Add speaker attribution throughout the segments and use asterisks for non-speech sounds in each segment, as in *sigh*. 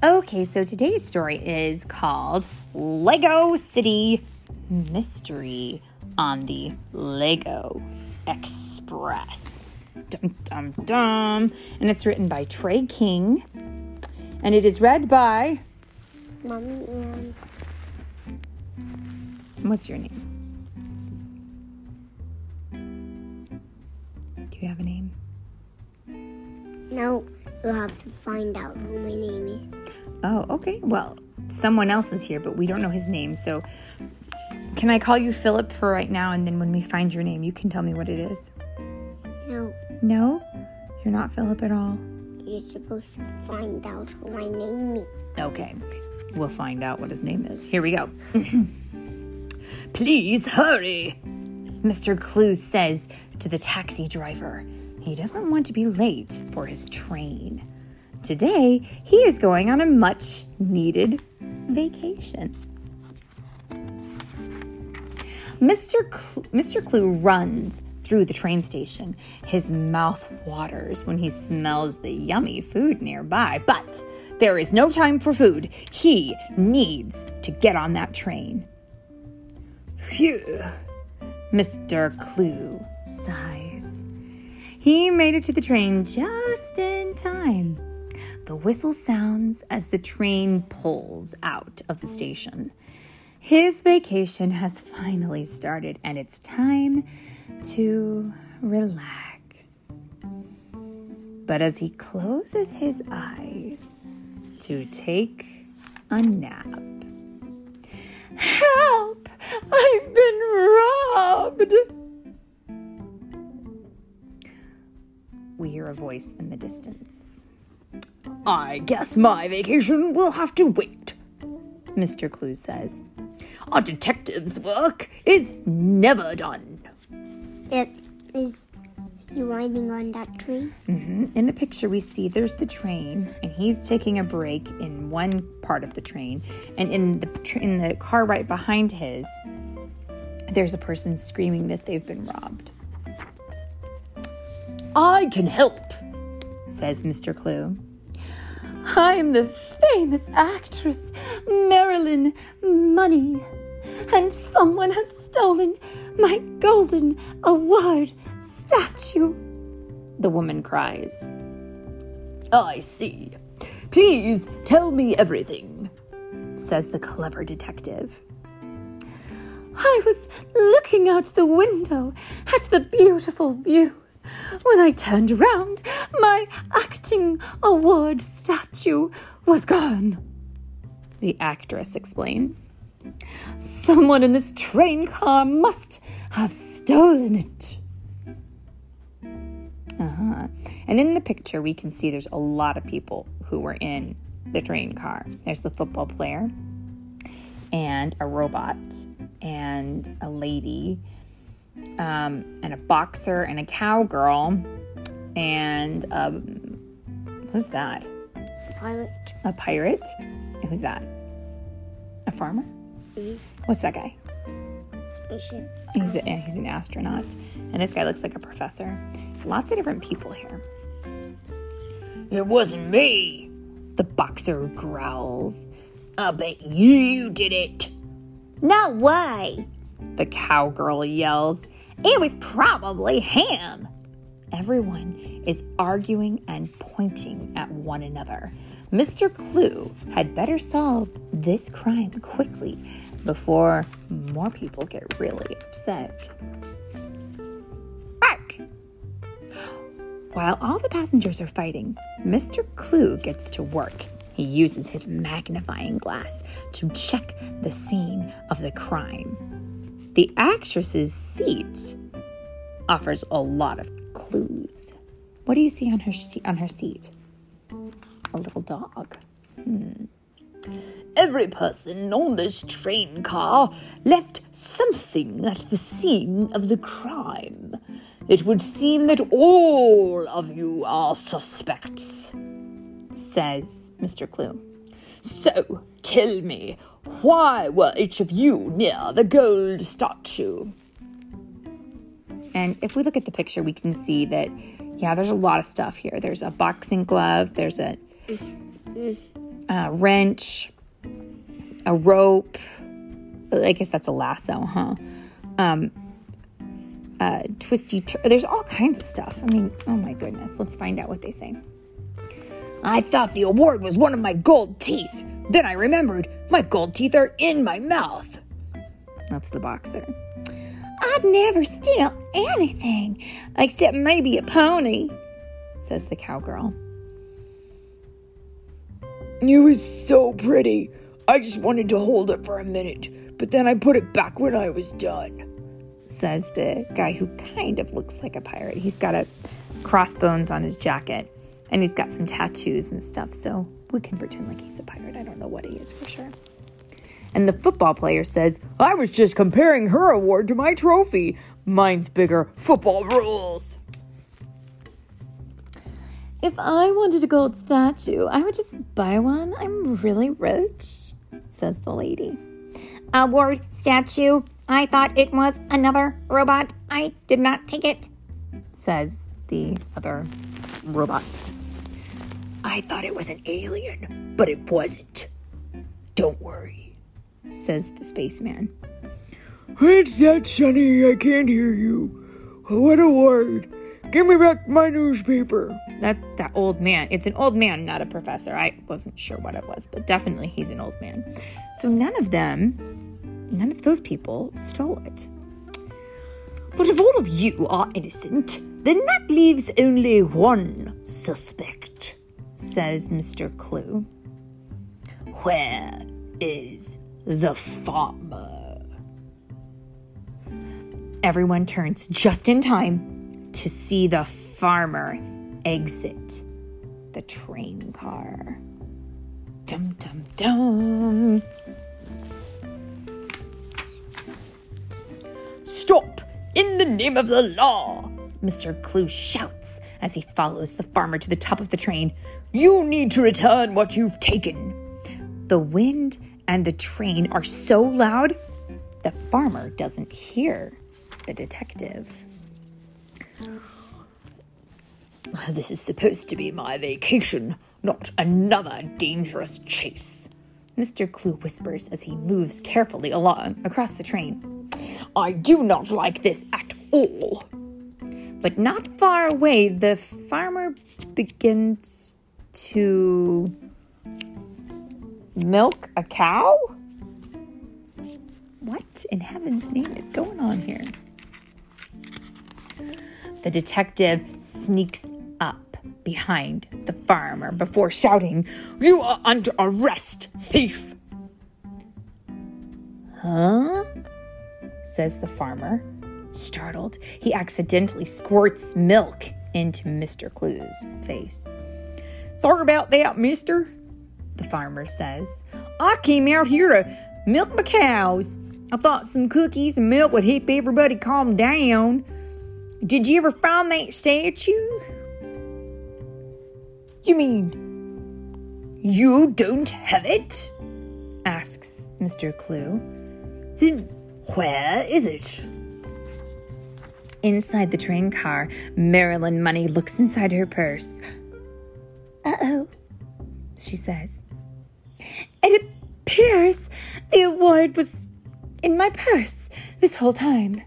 Speaker 1: Okay, so today's story is called Lego City Mystery on the Lego Express. Dum dum dum. And it's written by Trey King. And it is read by.
Speaker 2: Mommy and
Speaker 1: What's your name? Do you have a name?
Speaker 2: no, you'll have to find out who my name is.
Speaker 1: Oh, okay. Well, someone else is here, but we don't know his name. So, can I call you Philip for right now? And then when we find your name, you can tell me what it is.
Speaker 2: No,
Speaker 1: No, you're not Philip at all.
Speaker 2: you're supposed to find out who my name is.
Speaker 1: Okay, we'll find out what his name is. Here we go. *clears throat* Please hurry, Mr. Clue says to the taxi driver. He doesn't want to be late for his train. Today, he is going on a much needed vacation. Mr. Cl- Mr. Clue runs through the train station. His mouth waters when he smells the yummy food nearby. But there is no time for food. He needs to get on that train. Phew, Mr. Clue sighs. He made it to the train just in time. The whistle sounds as the train pulls out of the station. His vacation has finally started, and it's time to relax. But as he closes his eyes to take a nap, Help! I've been robbed! We hear a voice in the distance. I guess my vacation will have to wait, Mr. Clue says. A detective's work is never done.
Speaker 2: It is he riding on that tree? Mm-hmm.
Speaker 1: In the picture, we see there's the train, and he's taking a break in one part of the train, and in the tr- in the car right behind his, there's a person screaming that they've been robbed. I can help, says Mr. Clue. I'm the famous actress Marilyn Money, and someone has stolen my golden award statue. The woman cries. I see. Please tell me everything, says the clever detective. I was looking out the window at the beautiful view. When I turned around, my acting award statue was gone. The actress explains. Someone in this train car must have stolen it. Uh-huh. And in the picture, we can see there's a lot of people who were in the train car. There's the football player, and a robot, and a lady, um, and a boxer, and a cowgirl, and um, who's that?
Speaker 2: A pirate.
Speaker 1: A pirate? Who's that? A farmer? What's that guy?
Speaker 2: Spaceship.
Speaker 1: He's, a, he's an astronaut. And this guy looks like a professor. There's lots of different people here. It wasn't me, the boxer growls. I bet you did it. No way, the cowgirl yells. It was probably him. Everyone is arguing and pointing at one another. Mr. Clue had better solve this crime quickly before more people get really upset. Bark! While all the passengers are fighting, Mr. Clue gets to work. He uses his magnifying glass to check the scene of the crime. The actress's seat offers a lot of clues. What do you see on her she- on her seat? A little dog. Hmm. Every person on this train car left something at the scene of the crime. It would seem that all of you are suspects, says Mr. Clue. So tell me, why were each of you near the gold statue? And if we look at the picture, we can see that, yeah, there's a lot of stuff here. There's a boxing glove, there's a a wrench, a rope. I guess that's a lasso, huh? Um, twisty. Tur- There's all kinds of stuff. I mean, oh my goodness. Let's find out what they say. I thought the award was one of my gold teeth. Then I remembered my gold teeth are in my mouth. That's the boxer. I'd never steal anything except maybe a pony, says the cowgirl.
Speaker 3: You was so pretty. I just wanted to hold it for a minute, but then I put it back when I was done.
Speaker 1: says the guy who kind of looks like a pirate. He's got a crossbones on his jacket and he's got some tattoos and stuff, so we can pretend like he's a pirate. I don't know what he is for sure. And the football player says,
Speaker 3: I was just comparing her award to my trophy. Mine's bigger. Football rules.
Speaker 1: If I wanted a gold statue, I would just buy one. I'm really rich, says the lady. Award statue. I thought it was another robot. I did not take it, says the other robot.
Speaker 3: I thought it was an alien, but it wasn't. Don't worry,
Speaker 1: says the spaceman.
Speaker 3: What's that, Sonny? I can't hear you. What a word. Give me back my newspaper.
Speaker 1: That that old man. It's an old man, not a professor. I wasn't sure what it was, but definitely he's an old man. So none of them, none of those people stole it.
Speaker 3: But if all of you are innocent, then that leaves only one suspect,
Speaker 1: says Mr. Clue.
Speaker 3: Where is the farmer?
Speaker 1: Everyone turns just in time to see the farmer exit the train car. Dum dum dum.
Speaker 3: Stop! In the name of the law!
Speaker 1: Mr. Clue shouts as he follows the farmer to the top of the train.
Speaker 3: You need to return what you've taken.
Speaker 1: The wind and the train are so loud, the farmer doesn't hear the detective.
Speaker 3: This is supposed to be my vacation, not another dangerous chase.
Speaker 1: Mr. Clue whispers as he moves carefully along across the train.
Speaker 3: I do not like this at all.
Speaker 1: But not far away, the farmer begins to milk a cow? What in heaven's name is going on here? The detective sneaks up behind the farmer before shouting,
Speaker 3: You are under arrest, thief!
Speaker 1: Huh? says the farmer. Startled, he accidentally squirts milk into Mr. Clue's face.
Speaker 3: Sorry about that, mister,
Speaker 1: the farmer says.
Speaker 3: I came out here to milk my cows. I thought some cookies and milk would help everybody calm down. Did you ever find that statue? You mean you don't have it?
Speaker 1: asks Mr. Clue.
Speaker 3: Then where is it?
Speaker 1: Inside the train car, Marilyn Money looks inside her purse. Uh oh, she says. It appears the award was in my purse this whole time.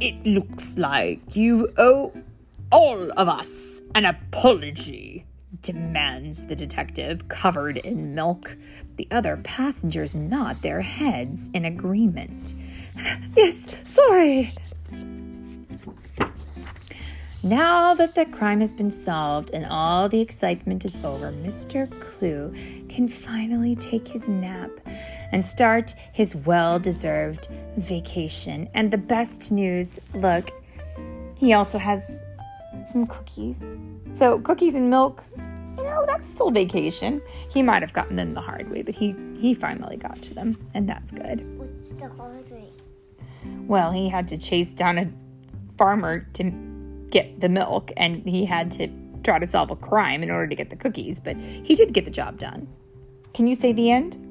Speaker 3: It looks like you owe all of us an apology, demands the detective, covered in milk.
Speaker 1: The other passengers nod their heads in agreement. *sighs*
Speaker 3: Yes, sorry.
Speaker 1: Now that the crime has been solved and all the excitement is over, Mr. Clue can finally take his nap and start his well deserved vacation. And the best news look, he also has some cookies. So, cookies and milk, you know, that's still vacation. He might have gotten them the hard way, but he, he finally got to them, and that's good.
Speaker 2: What's the hard way?
Speaker 1: Well, he had to chase down a farmer to get the milk, and he had to try to solve a crime in order to get the cookies, but he did get the job done. Can you say the end?